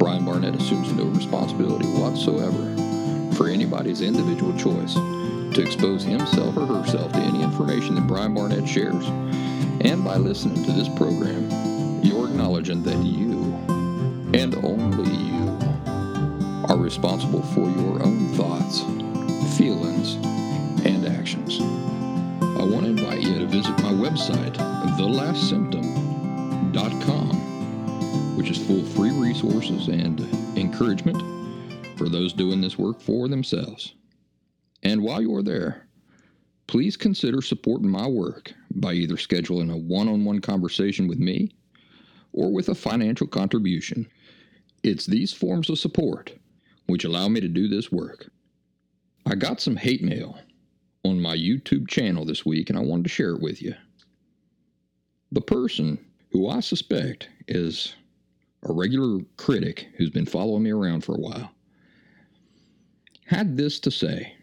Brian Barnett assumes no responsibility whatsoever for anybody's individual choice to expose himself or herself to any information that Brian Barnett shares. And by listening to this program, you're acknowledging that you, and only you, are responsible for your own thoughts, feelings, and actions. I want to invite you to visit my website, thelastsymptom.com, which is full of free resources and encouragement for those doing this work for themselves. And while you're there, please consider supporting my work by either scheduling a one on one conversation with me or with a financial contribution. It's these forms of support which allow me to do this work. I got some hate mail on my YouTube channel this week and I wanted to share it with you. The person who I suspect is a regular critic who's been following me around for a while had this to say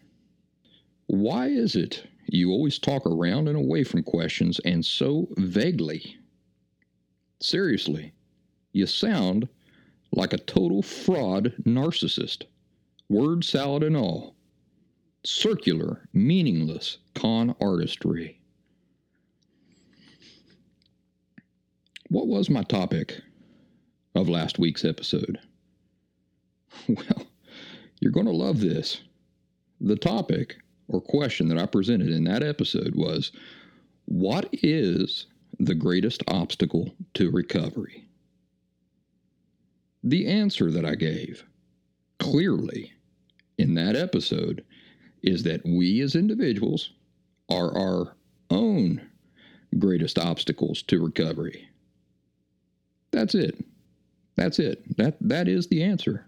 Why is it you always talk around and away from questions and so vaguely? Seriously, you sound like a total fraud narcissist, word salad and all. Circular, meaningless con artistry. What was my topic of last week's episode? Well, you're going to love this. The topic or question that I presented in that episode was What is the greatest obstacle to recovery? The answer that I gave clearly in that episode is that we as individuals are our own greatest obstacles to recovery. That's it. That's it. That that is the answer.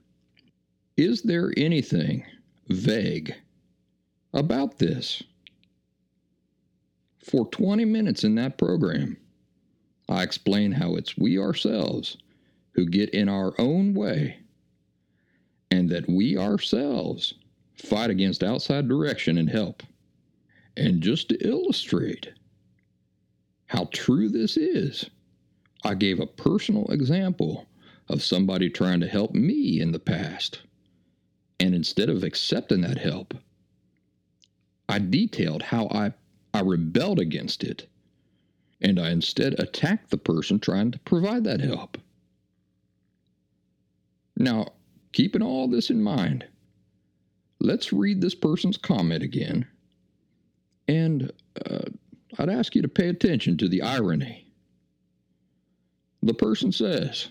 Is there anything vague about this? For 20 minutes in that program, I explain how it's we ourselves who get in our own way and that we ourselves fight against outside direction and help. And just to illustrate how true this is, I gave a personal example of somebody trying to help me in the past. And instead of accepting that help, I detailed how I, I rebelled against it. And I instead attacked the person trying to provide that help. Now, keeping all this in mind, let's read this person's comment again. And uh, I'd ask you to pay attention to the irony. The person says,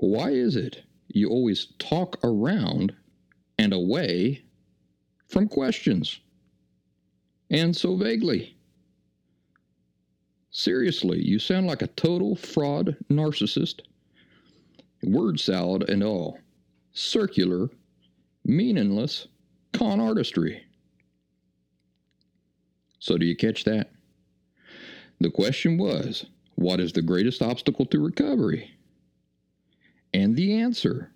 Why is it you always talk around and away from questions. And so vaguely. Seriously, you sound like a total fraud narcissist. Word salad and all. Circular, meaningless con artistry. So, do you catch that? The question was what is the greatest obstacle to recovery? And the answer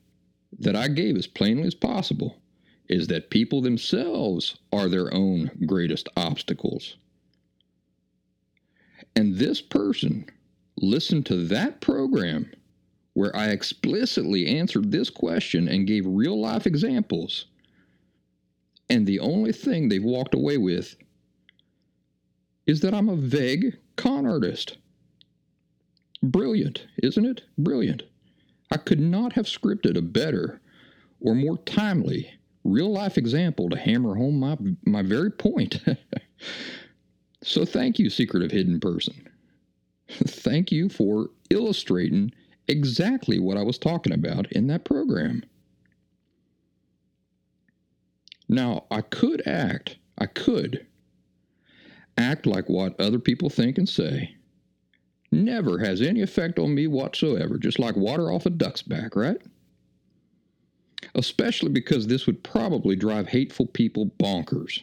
that I gave as plainly as possible is that people themselves are their own greatest obstacles. And this person listened to that program where I explicitly answered this question and gave real life examples. And the only thing they've walked away with is that I'm a vague con artist. Brilliant, isn't it? Brilliant. I could not have scripted a better or more timely real life example to hammer home my, my very point. so thank you, Secret of hidden person. thank you for illustrating exactly what I was talking about in that program. Now, I could act, I could act like what other people think and say never has any effect on me whatsoever, just like water off a duck's back, right? especially because this would probably drive hateful people bonkers.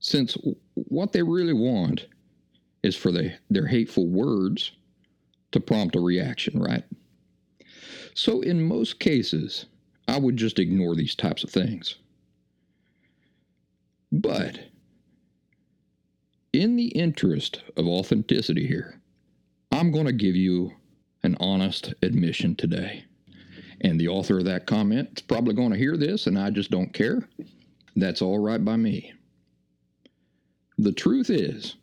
Since what they really want is for the, their hateful words to prompt a reaction, right? So, in most cases, I would just ignore these types of things. But, in the interest of authenticity here, I'm going to give you an honest admission today. And the author of that comment is probably going to hear this, and I just don't care. That's all right by me. The truth is,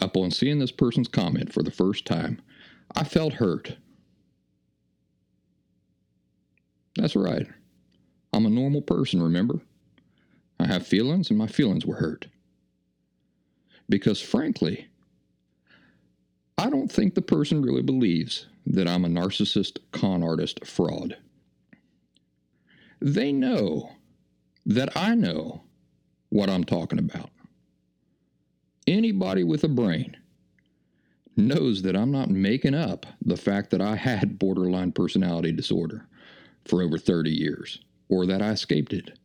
upon seeing this person's comment for the first time, I felt hurt. That's right. I'm a normal person, remember? I have feelings, and my feelings were hurt. Because frankly, I don't think the person really believes that I'm a narcissist, con artist, fraud. They know that I know what I'm talking about. Anybody with a brain knows that I'm not making up the fact that I had borderline personality disorder for over 30 years or that I escaped it.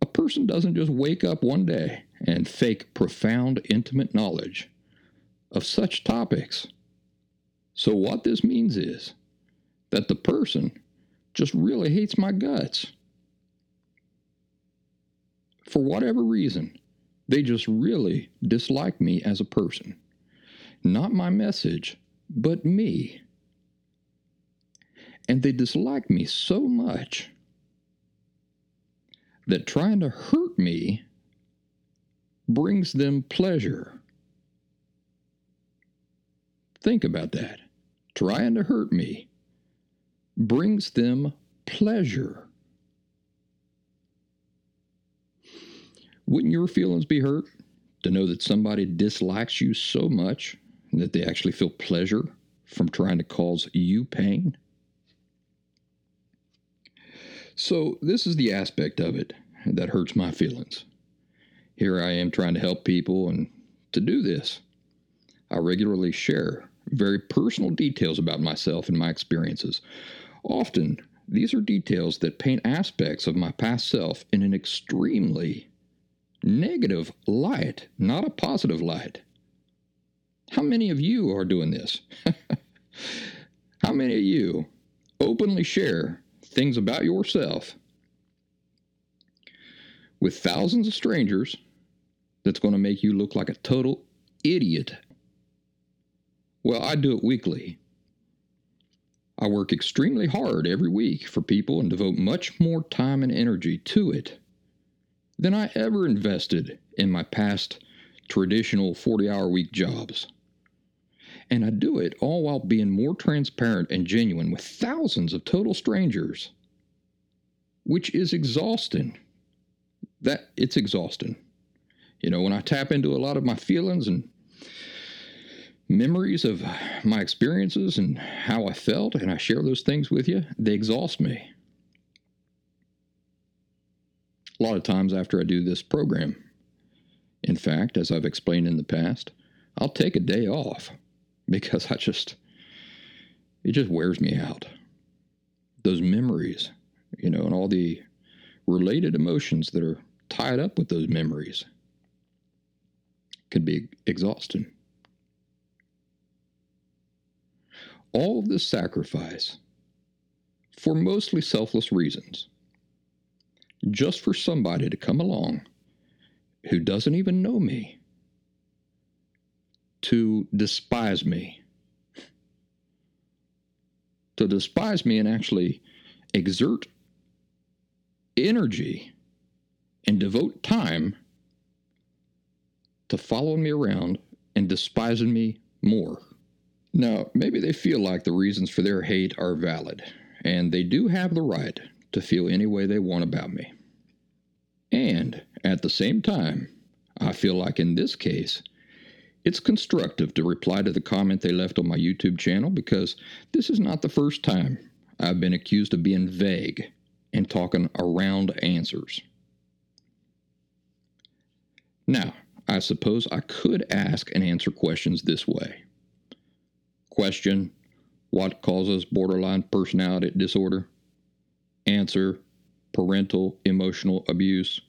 A person doesn't just wake up one day and fake profound, intimate knowledge of such topics. So, what this means is that the person just really hates my guts. For whatever reason, they just really dislike me as a person. Not my message, but me. And they dislike me so much that trying to hurt me brings them pleasure. Think about that. Trying to hurt me brings them pleasure. Wouldn't your feelings be hurt to know that somebody dislikes you so much that they actually feel pleasure from trying to cause you pain? So, this is the aspect of it that hurts my feelings. Here I am trying to help people, and to do this, I regularly share very personal details about myself and my experiences. Often, these are details that paint aspects of my past self in an extremely negative light, not a positive light. How many of you are doing this? How many of you openly share things about yourself with thousands of strangers that's going to make you look like a total idiot well, I do it weekly. I work extremely hard every week for people and devote much more time and energy to it than I ever invested in my past traditional 40 hour week jobs. And I do it all while being more transparent and genuine with thousands of total strangers, which is exhausting. That it's exhausting. You know, when I tap into a lot of my feelings and memories of my experiences and how I felt, and I share those things with you, they exhaust me. A lot of times after I do this program, in fact, as I've explained in the past, I'll take a day off because I just, it just wears me out. Those memories, you know, and all the related emotions that are tied up with those memories could be exhausting. All of this sacrifice for mostly selfless reasons, just for somebody to come along who doesn't even know me to despise me. To despise me and actually exert energy and devote time to following me around and despising me more. Now, maybe they feel like the reasons for their hate are valid, and they do have the right to feel any way they want about me. And at the same time, I feel like in this case, it's constructive to reply to the comment they left on my YouTube channel because this is not the first time I've been accused of being vague and talking around answers. Now, I suppose I could ask and answer questions this way. Question What causes borderline personality disorder? Answer parental emotional abuse.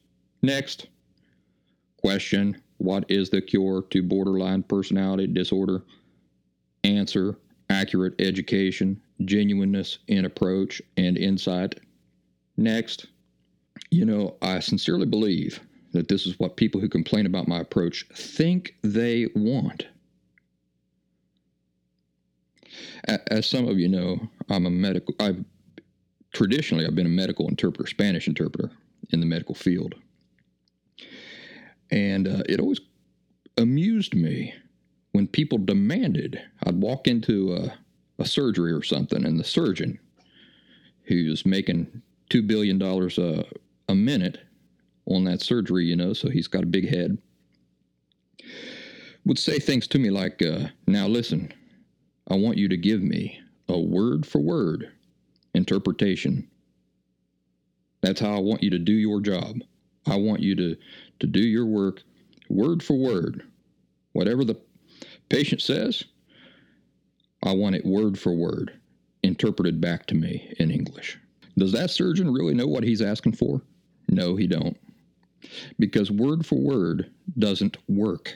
Next. Question What is the cure to borderline personality disorder? Answer Accurate education, genuineness in approach, and insight. Next. You know, I sincerely believe that this is what people who complain about my approach think they want. As some of you know, I'm a medical. I've traditionally I've been a medical interpreter, Spanish interpreter in the medical field, and uh, it always amused me when people demanded I'd walk into a, a surgery or something, and the surgeon, who's making two billion dollars a a minute on that surgery, you know, so he's got a big head, would say things to me like, uh, "Now listen." I want you to give me a word for word interpretation. That's how I want you to do your job. I want you to, to do your work word for word. Whatever the patient says, I want it word for word interpreted back to me in English. Does that surgeon really know what he's asking for? No, he don't. Because word for word doesn't work.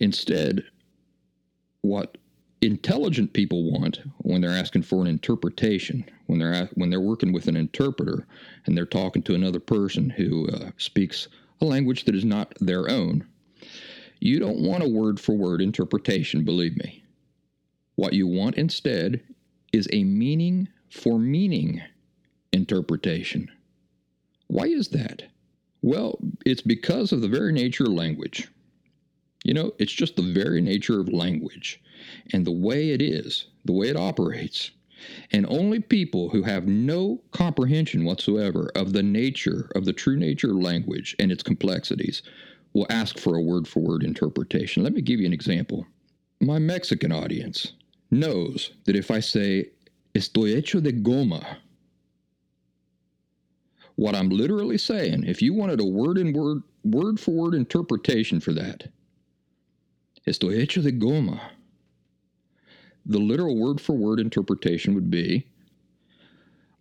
Instead, what intelligent people want when they're asking for an interpretation, when they're when they're working with an interpreter and they're talking to another person who uh, speaks a language that is not their own. You don't want a word for word interpretation, believe me. What you want instead is a meaning for meaning interpretation. Why is that? Well, it's because of the very nature of language. You know, it's just the very nature of language and the way it is, the way it operates. And only people who have no comprehension whatsoever of the nature, of the true nature of language and its complexities, will ask for a word for word interpretation. Let me give you an example. My Mexican audience knows that if I say, estoy hecho de goma, what I'm literally saying, if you wanted a word in word, word for word interpretation for that, Estoy hecho de goma. The literal word for word interpretation would be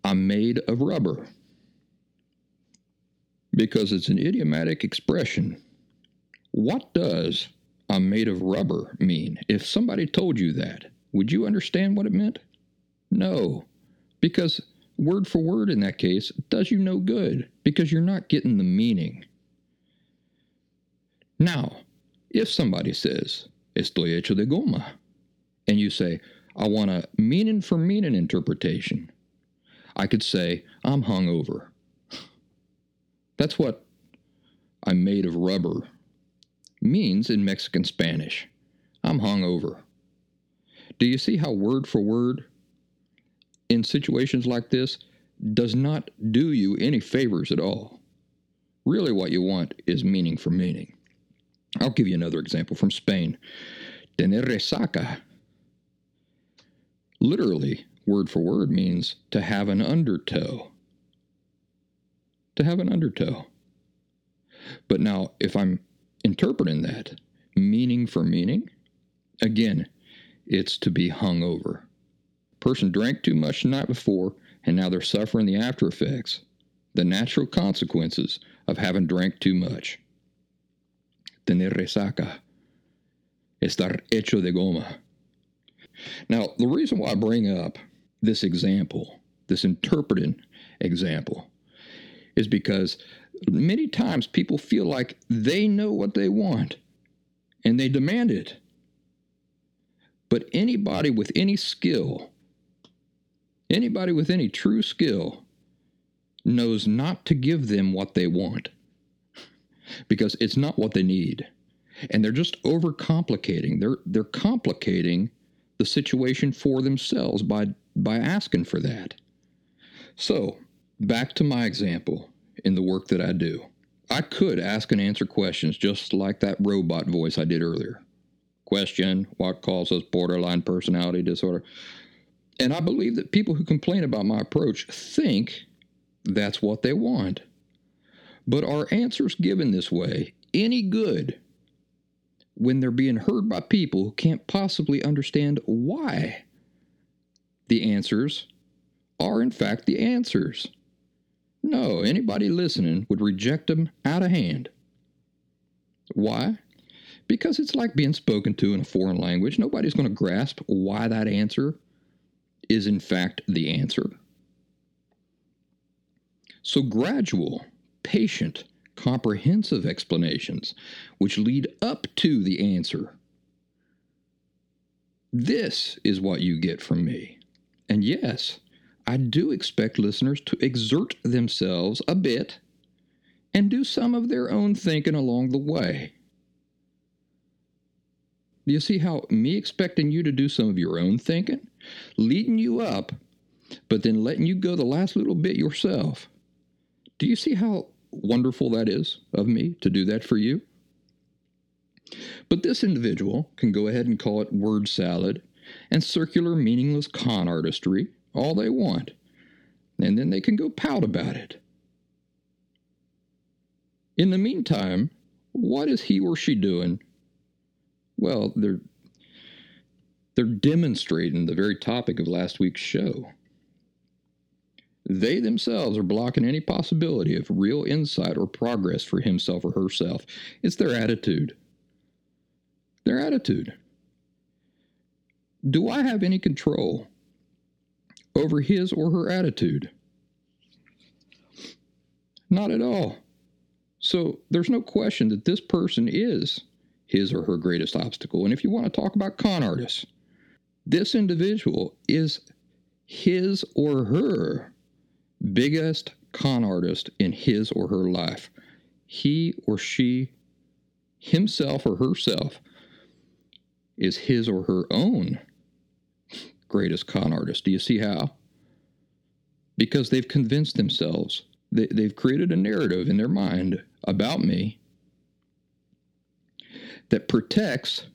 I'm made of rubber. Because it's an idiomatic expression. What does I'm made of rubber mean? If somebody told you that, would you understand what it meant? No, because word for word in that case does you no good because you're not getting the meaning. Now, if somebody says, Estoy hecho de goma, and you say, I want a meaning for meaning interpretation, I could say, I'm hungover. That's what I'm made of rubber means in Mexican Spanish. I'm hungover. Do you see how word for word in situations like this does not do you any favors at all? Really, what you want is meaning for meaning. I'll give you another example from Spain. Tener resaca. Literally, word for word, means to have an undertow. To have an undertow. But now, if I'm interpreting that meaning for meaning, again, it's to be hung over. Person drank too much the night before, and now they're suffering the after effects, the natural consequences of having drank too much tener resaca, estar hecho de goma. Now, the reason why I bring up this example, this interpreting example, is because many times people feel like they know what they want and they demand it. But anybody with any skill, anybody with any true skill, knows not to give them what they want because it's not what they need. And they're just overcomplicating. They're they're complicating the situation for themselves by by asking for that. So, back to my example in the work that I do. I could ask and answer questions just like that robot voice I did earlier. Question What causes borderline personality disorder? And I believe that people who complain about my approach think that's what they want. But are answers given this way any good when they're being heard by people who can't possibly understand why the answers are in fact the answers. No, anybody listening would reject them out of hand. Why? Because it's like being spoken to in a foreign language. Nobody's going to grasp why that answer is in fact the answer. So, gradual, patient, comprehensive explanations which lead up to the answer. This is what you get from me. And yes, I do expect listeners to exert themselves a bit and do some of their own thinking along the way. Do you see how me expecting you to do some of your own thinking, leading you up, but then letting you go the last little bit yourself? Do you see how wonderful that is of me to do that for you? But this individual can go ahead and call it word salad and circular meaningless con artistry all they want, and then they can go pout about it. In the meantime, what is he or she doing? Well, they're they're demonstrating the very topic of last week's show. They themselves are blocking any possibility of real insight or progress for himself or herself. It's their attitude. Their attitude. Do I have any control over his or her attitude? Not at all. So there's no question that this person is his or her greatest obstacle. And if you want to talk about con artists, this individual is his or her biggest con artist in his or her life. He or she, himself or herself, is his or her own greatest con artist. Do you see how? Because they've convinced themselves, they, they've created a narrative in their mind about me that protects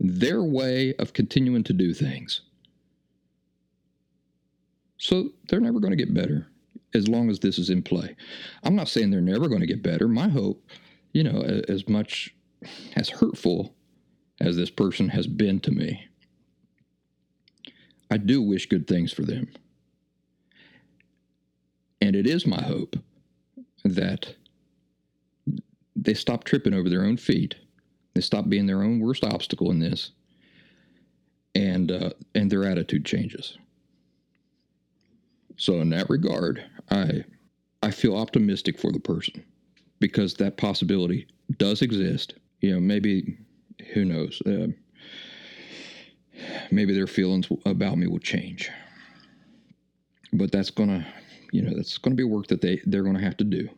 their way of continuing to do things. So they're never going to get better as long as this is in play. I'm not saying they're never going to get better. My hope, you know, as much as hurtful as this person has been to me, I do wish good things for them. And it is my hope that they stop tripping over their own feet. They stop being their own worst obstacle in this, and uh, and their attitude changes. So in that regard, I I feel optimistic for the person because that possibility does exist. You know, maybe who knows? Uh, maybe their feelings about me will change. But that's gonna, you know, that's gonna be work that they they're gonna have to do.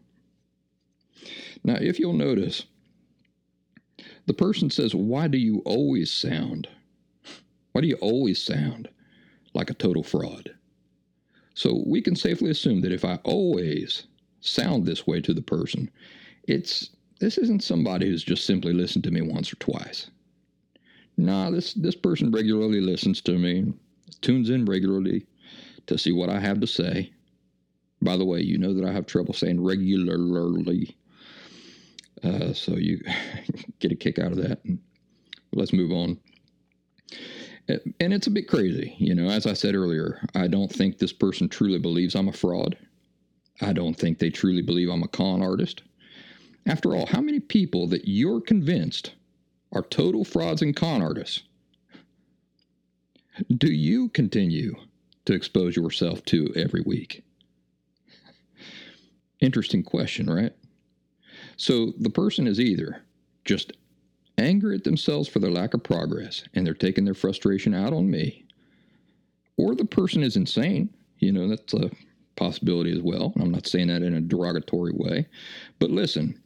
Now, if you'll notice, the person says, "Why do you always sound? Why do you always sound like a total fraud?" So we can safely assume that if I always sound this way to the person, it's this isn't somebody who's just simply listened to me once or twice. Nah, this this person regularly listens to me, tunes in regularly to see what I have to say. By the way, you know that I have trouble saying regularly. Uh, so you get a kick out of that. let's move on. And it's a bit crazy. You know, as I said earlier, I don't think this person truly believes I'm a fraud. I don't think they truly believe I'm a con artist. After all, how many people that you're convinced are total frauds and con artists do you continue to expose yourself to every week? Interesting question, right? So the person is either just angry at themselves for their lack of progress and they're taking their frustration out on me, or the person is insane. You know, that's a possibility as well. I'm not saying that in a derogatory way. But listen,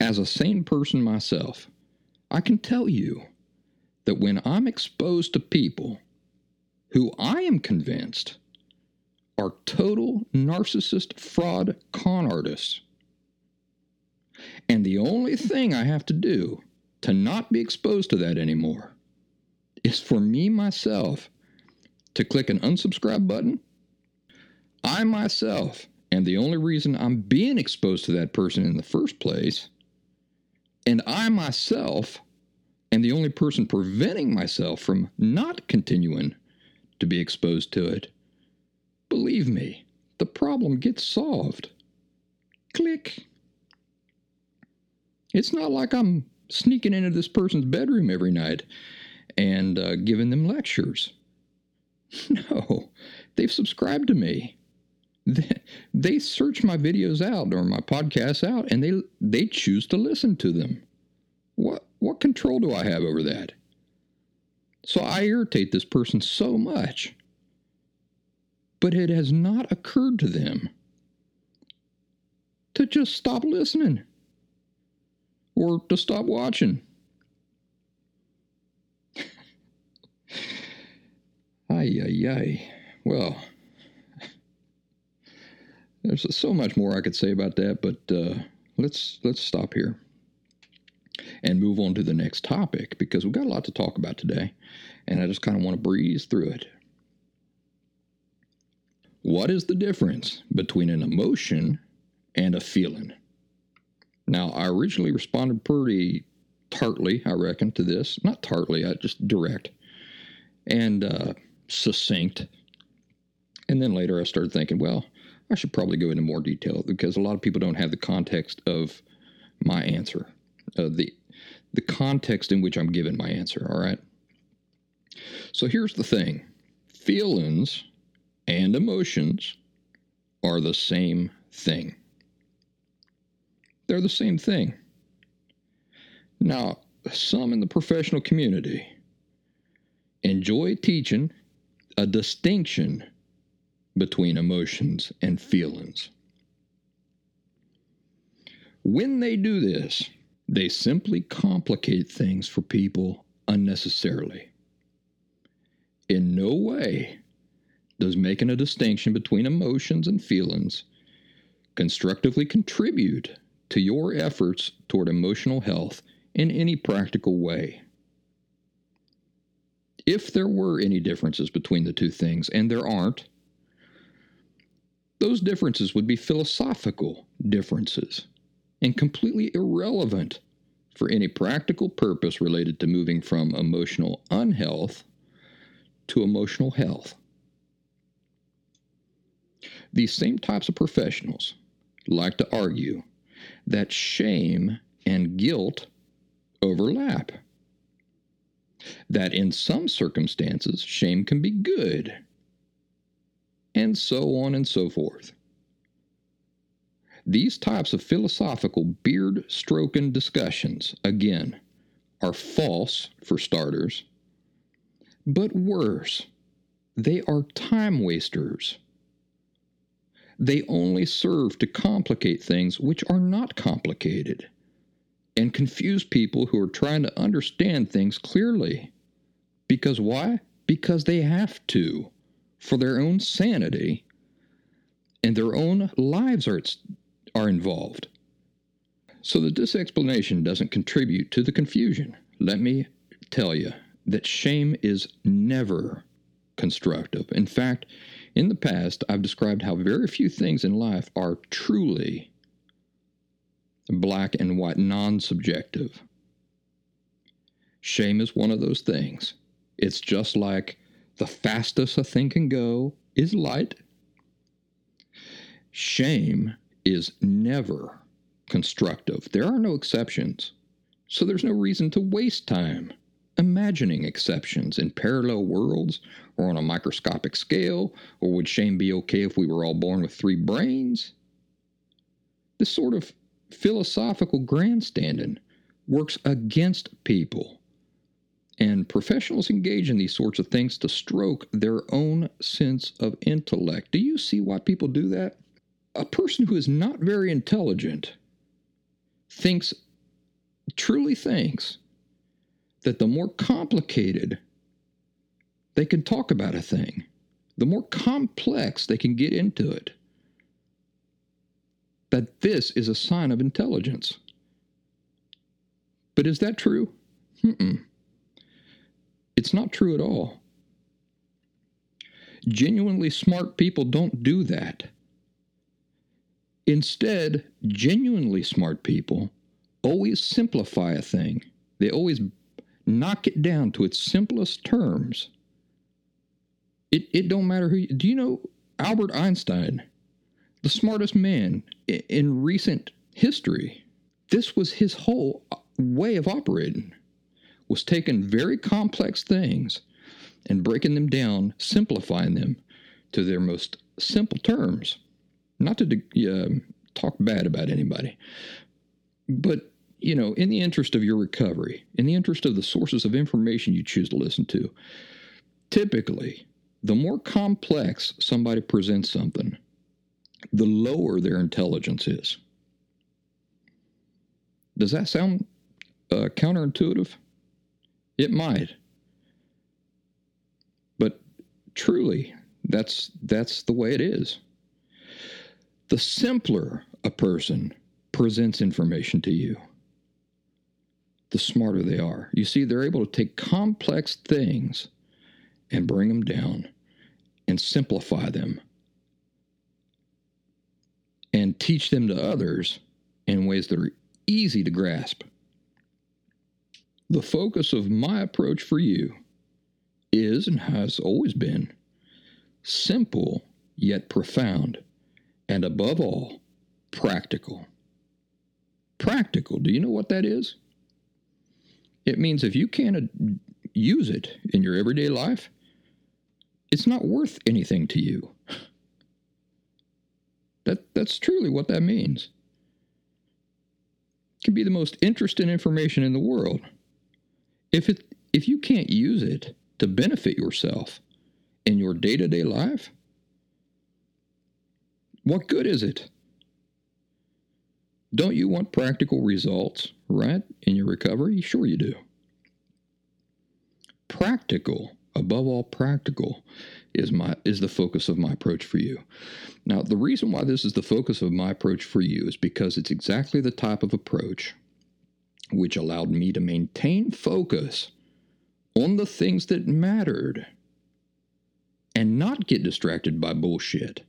as a sane person myself, I can tell you that when I'm exposed to people who I am convinced are total narcissist fraud con artists, and the only thing I have to do to not be exposed to that anymore is for me myself to click an unsubscribe button. I myself am the only reason I'm being exposed to that person in the first place. And I myself am the only person preventing myself from not continuing to be exposed to it. Believe me, the problem gets solved. Click. It's not like I'm sneaking into this person's bedroom every night and uh, giving them lectures. No, they've subscribed to me. They, they search my videos out or my podcasts out and they they choose to listen to them. What what control do I have over that? So I irritate this person so much. But it has not occurred to them to just stop listening or to stop watching. ay, ay, ay. Well, there's so much more I could say about that, but uh, let's let's stop here and move on to the next topic because we've got a lot to talk about today, and I just kind of want to breeze through it. What is the difference between an emotion and a feeling? Now, I originally responded pretty tartly, I reckon, to this. Not tartly, I just direct and uh, succinct. And then later I started thinking, well, I should probably go into more detail because a lot of people don't have the context of my answer, uh, the the context in which I'm giving my answer. All right. So here's the thing: feelings and emotions are the same thing. They're the same thing. Now, some in the professional community enjoy teaching a distinction between emotions and feelings. When they do this, they simply complicate things for people unnecessarily. In no way does making a distinction between emotions and feelings constructively contribute to your efforts toward emotional health in any practical way. If there were any differences between the two things, and there aren't, those differences would be philosophical differences and completely irrelevant for any practical purpose related to moving from emotional unhealth to emotional health. These same types of professionals like to argue that shame and guilt overlap. That in some circumstances, shame can be good, and so on and so forth. These types of philosophical beard stroking discussions, again, are false for starters, but worse, they are time wasters. They only serve to complicate things which are not complicated and confuse people who are trying to understand things clearly. Because why? Because they have to, for their own sanity, and their own lives are, are involved. So that this explanation doesn't contribute to the confusion, let me tell you that shame is never constructive. In fact, in the past, I've described how very few things in life are truly black and white, non subjective. Shame is one of those things. It's just like the fastest a thing can go is light. Shame is never constructive. There are no exceptions. So there's no reason to waste time imagining exceptions in parallel worlds or on a microscopic scale, or would shame be okay if we were all born with three brains? This sort of philosophical grandstanding works against people. And professionals engage in these sorts of things to stroke their own sense of intellect. Do you see why people do that? A person who is not very intelligent thinks, truly thinks, that the more complicated they can talk about a thing, the more complex they can get into it, that this is a sign of intelligence. But is that true? Mm-mm. It's not true at all. Genuinely smart people don't do that. Instead, genuinely smart people always simplify a thing. They always knock it down to its simplest terms. It, it don't matter who you, do you know Albert Einstein, the smartest man in recent history, this was his whole way of operating was taking very complex things and breaking them down, simplifying them to their most simple terms. Not to uh, talk bad about anybody, but you know, in the interest of your recovery, in the interest of the sources of information you choose to listen to, typically, the more complex somebody presents something, the lower their intelligence is. Does that sound uh, counterintuitive? It might. But truly, that's that's the way it is. The simpler a person presents information to you, the smarter they are. You see, they're able to take complex things and bring them down and simplify them and teach them to others in ways that are easy to grasp. The focus of my approach for you is and has always been simple yet profound, and above all, practical. Practical, do you know what that is? It means if you can't uh, use it in your everyday life, it's not worth anything to you. That, that's truly what that means. It can be the most interesting information in the world. If, it, if you can't use it to benefit yourself in your day to day life, what good is it? Don't you want practical results, right, in your recovery? Sure, you do. Practical, above all, practical is my is the focus of my approach for you. Now, the reason why this is the focus of my approach for you is because it's exactly the type of approach which allowed me to maintain focus on the things that mattered and not get distracted by bullshit,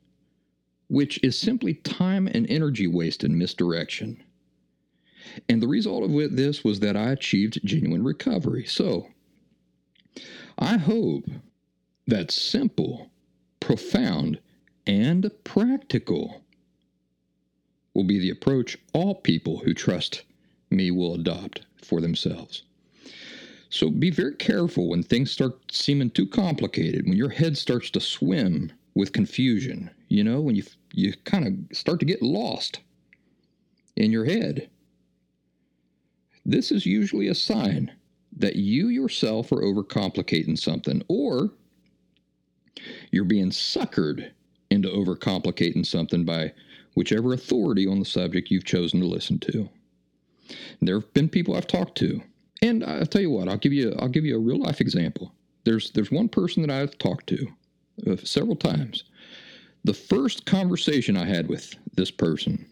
which is simply time and energy waste and misdirection. And the result of this was that I achieved genuine recovery. So, I hope that simple, profound, and practical will be the approach all people who trust me will adopt for themselves. So be very careful when things start seeming too complicated, when your head starts to swim with confusion, you know, when you you kind of start to get lost in your head. This is usually a sign that you yourself are overcomplicating something or you're being suckered into overcomplicating something by whichever authority on the subject you've chosen to listen to. There have been people I've talked to, and I'll tell you what, I'll give you I'll give you a real life example. There's there's one person that I've talked to uh, several times. The first conversation I had with this person,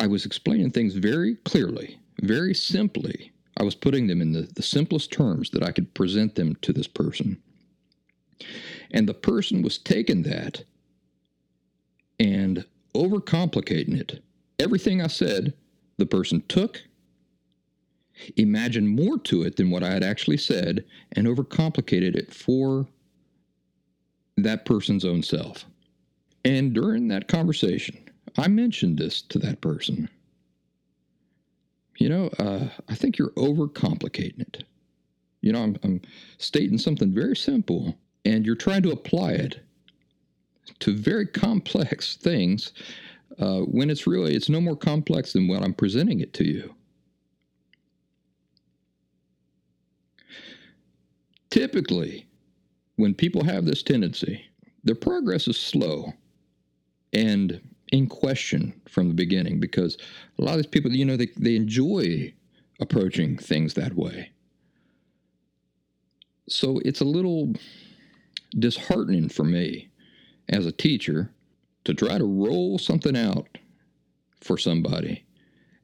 I was explaining things very clearly, very simply. I was putting them in the, the simplest terms that I could present them to this person. And the person was taking that and overcomplicating it. Everything I said, the person took imagined more to it than what I had actually said, and overcomplicated it for that person's own self. And during that conversation, I mentioned this to that person. You know, uh, I think you're overcomplicating it. You know, I'm, I'm stating something very simple, and you're trying to apply it to very complex things uh, when it's really it's no more complex than what I'm presenting it to you. Typically, when people have this tendency, their progress is slow and in question from the beginning because a lot of these people, you know, they, they enjoy approaching things that way. So it's a little disheartening for me as a teacher to try to roll something out for somebody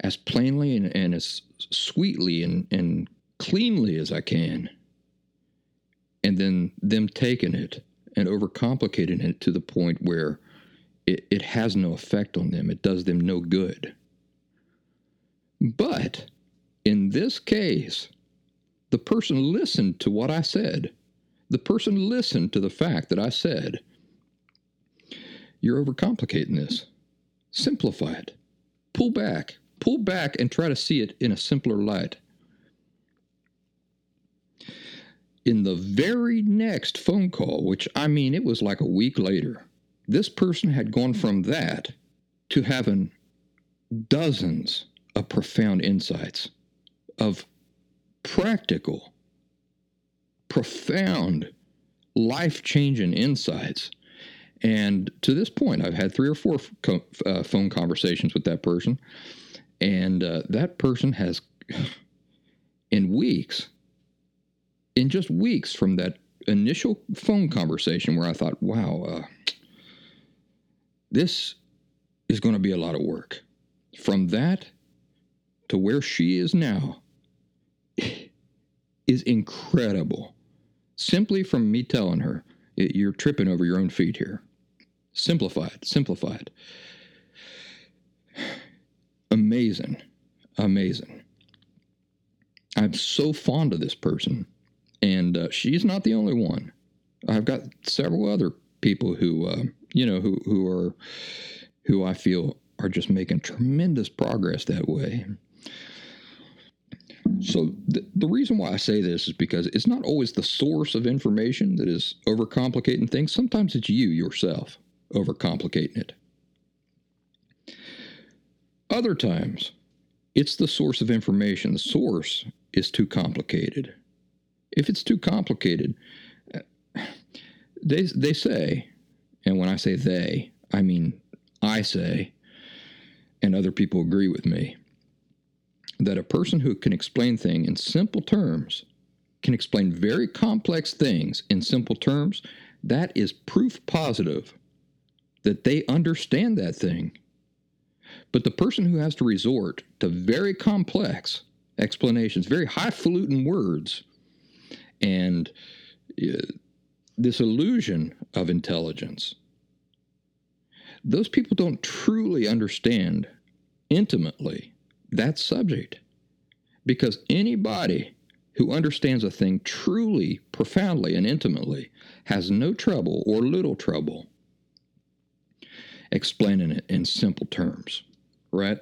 as plainly and, and as sweetly and, and cleanly as I can and then them taking it and overcomplicating it to the point where it, it has no effect on them. It does them no good. But in this case, the person listened to what I said. The person listened to the fact that I said, You're overcomplicating this. Simplify it. Pull back. Pull back and try to see it in a simpler light. In the very next phone call, which I mean, it was like a week later, this person had gone from that to having dozens of profound insights, of practical, profound, life changing insights. And to this point, I've had three or four co- uh, phone conversations with that person. And uh, that person has, in weeks, in just weeks from that initial phone conversation where I thought, wow, uh, this is going to be a lot of work. From that to where she is now is incredible. Simply from me telling her, you're tripping over your own feet here. Simplified, simplified. Amazing, amazing. I'm so fond of this person and uh, she's not the only one. I've got several other people who, uh, you know, who who are who I feel are just making tremendous progress that way. So th- the reason why I say this is because it's not always the source of information that is overcomplicating things. Sometimes it's you yourself overcomplicating it. Other times, it's the source of information. The source is too complicated if it's too complicated, uh, they they say, and when I say they, I mean I say, and other people agree with me, that a person who can explain things in simple terms can explain very complex things in simple terms. That is proof positive that they understand that thing. But the person who has to resort to very complex explanations, very highfalutin words, and uh, this illusion of intelligence. Those people don't truly understand intimately that subject because anybody who understands a thing truly, profoundly, and intimately has no trouble or little trouble explaining it in simple terms, right?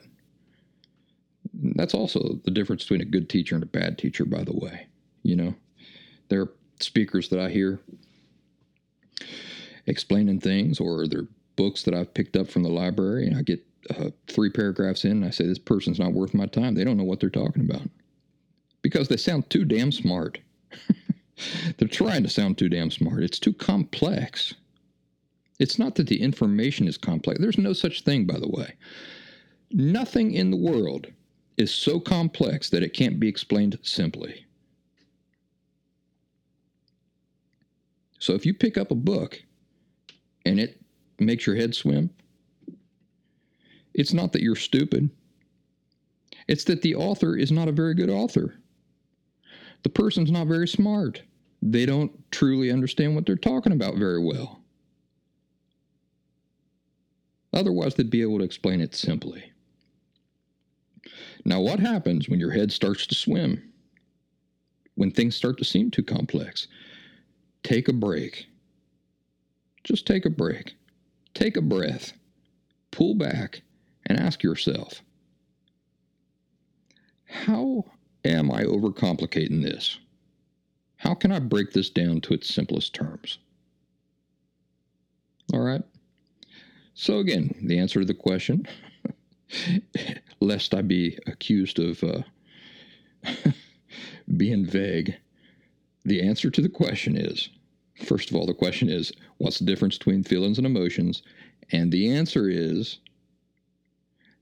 That's also the difference between a good teacher and a bad teacher, by the way. You know, there are speakers that I hear explaining things, or they're books that I've picked up from the library, and I get uh, three paragraphs in, and I say, This person's not worth my time. They don't know what they're talking about because they sound too damn smart. they're trying to sound too damn smart. It's too complex. It's not that the information is complex. There's no such thing, by the way. Nothing in the world is so complex that it can't be explained simply. So if you pick up a book and it makes your head swim, it's not that you're stupid. It's that the author is not a very good author. The person's not very smart. They don't truly understand what they're talking about very well. Otherwise, they'd be able to explain it simply. Now, what happens when your head starts to swim? When things start to seem too complex? take a break. Just take a break. Take a breath. Pull back and ask yourself how am I overcomplicating this? How can I break this down to its simplest terms? All right. So, again, the answer to the question, lest I be accused of uh, being vague, the answer to the question is first of all, the question is what's the difference between feelings and emotions? And the answer is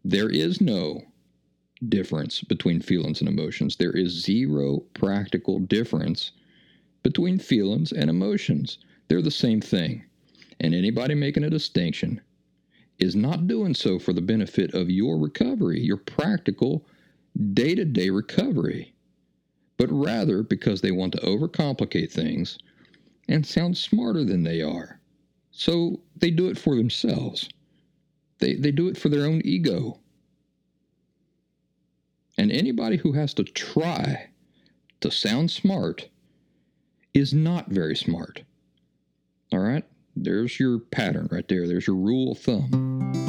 there is no difference between feelings and emotions. There is zero practical difference between feelings and emotions. They're the same thing. And anybody making a distinction is not doing so for the benefit of your recovery, your practical day to day recovery but rather because they want to overcomplicate things and sound smarter than they are. So they do it for themselves. They, they do it for their own ego. And anybody who has to try to sound smart is not very smart. All right? there's your pattern right there. There's your rule of thumb.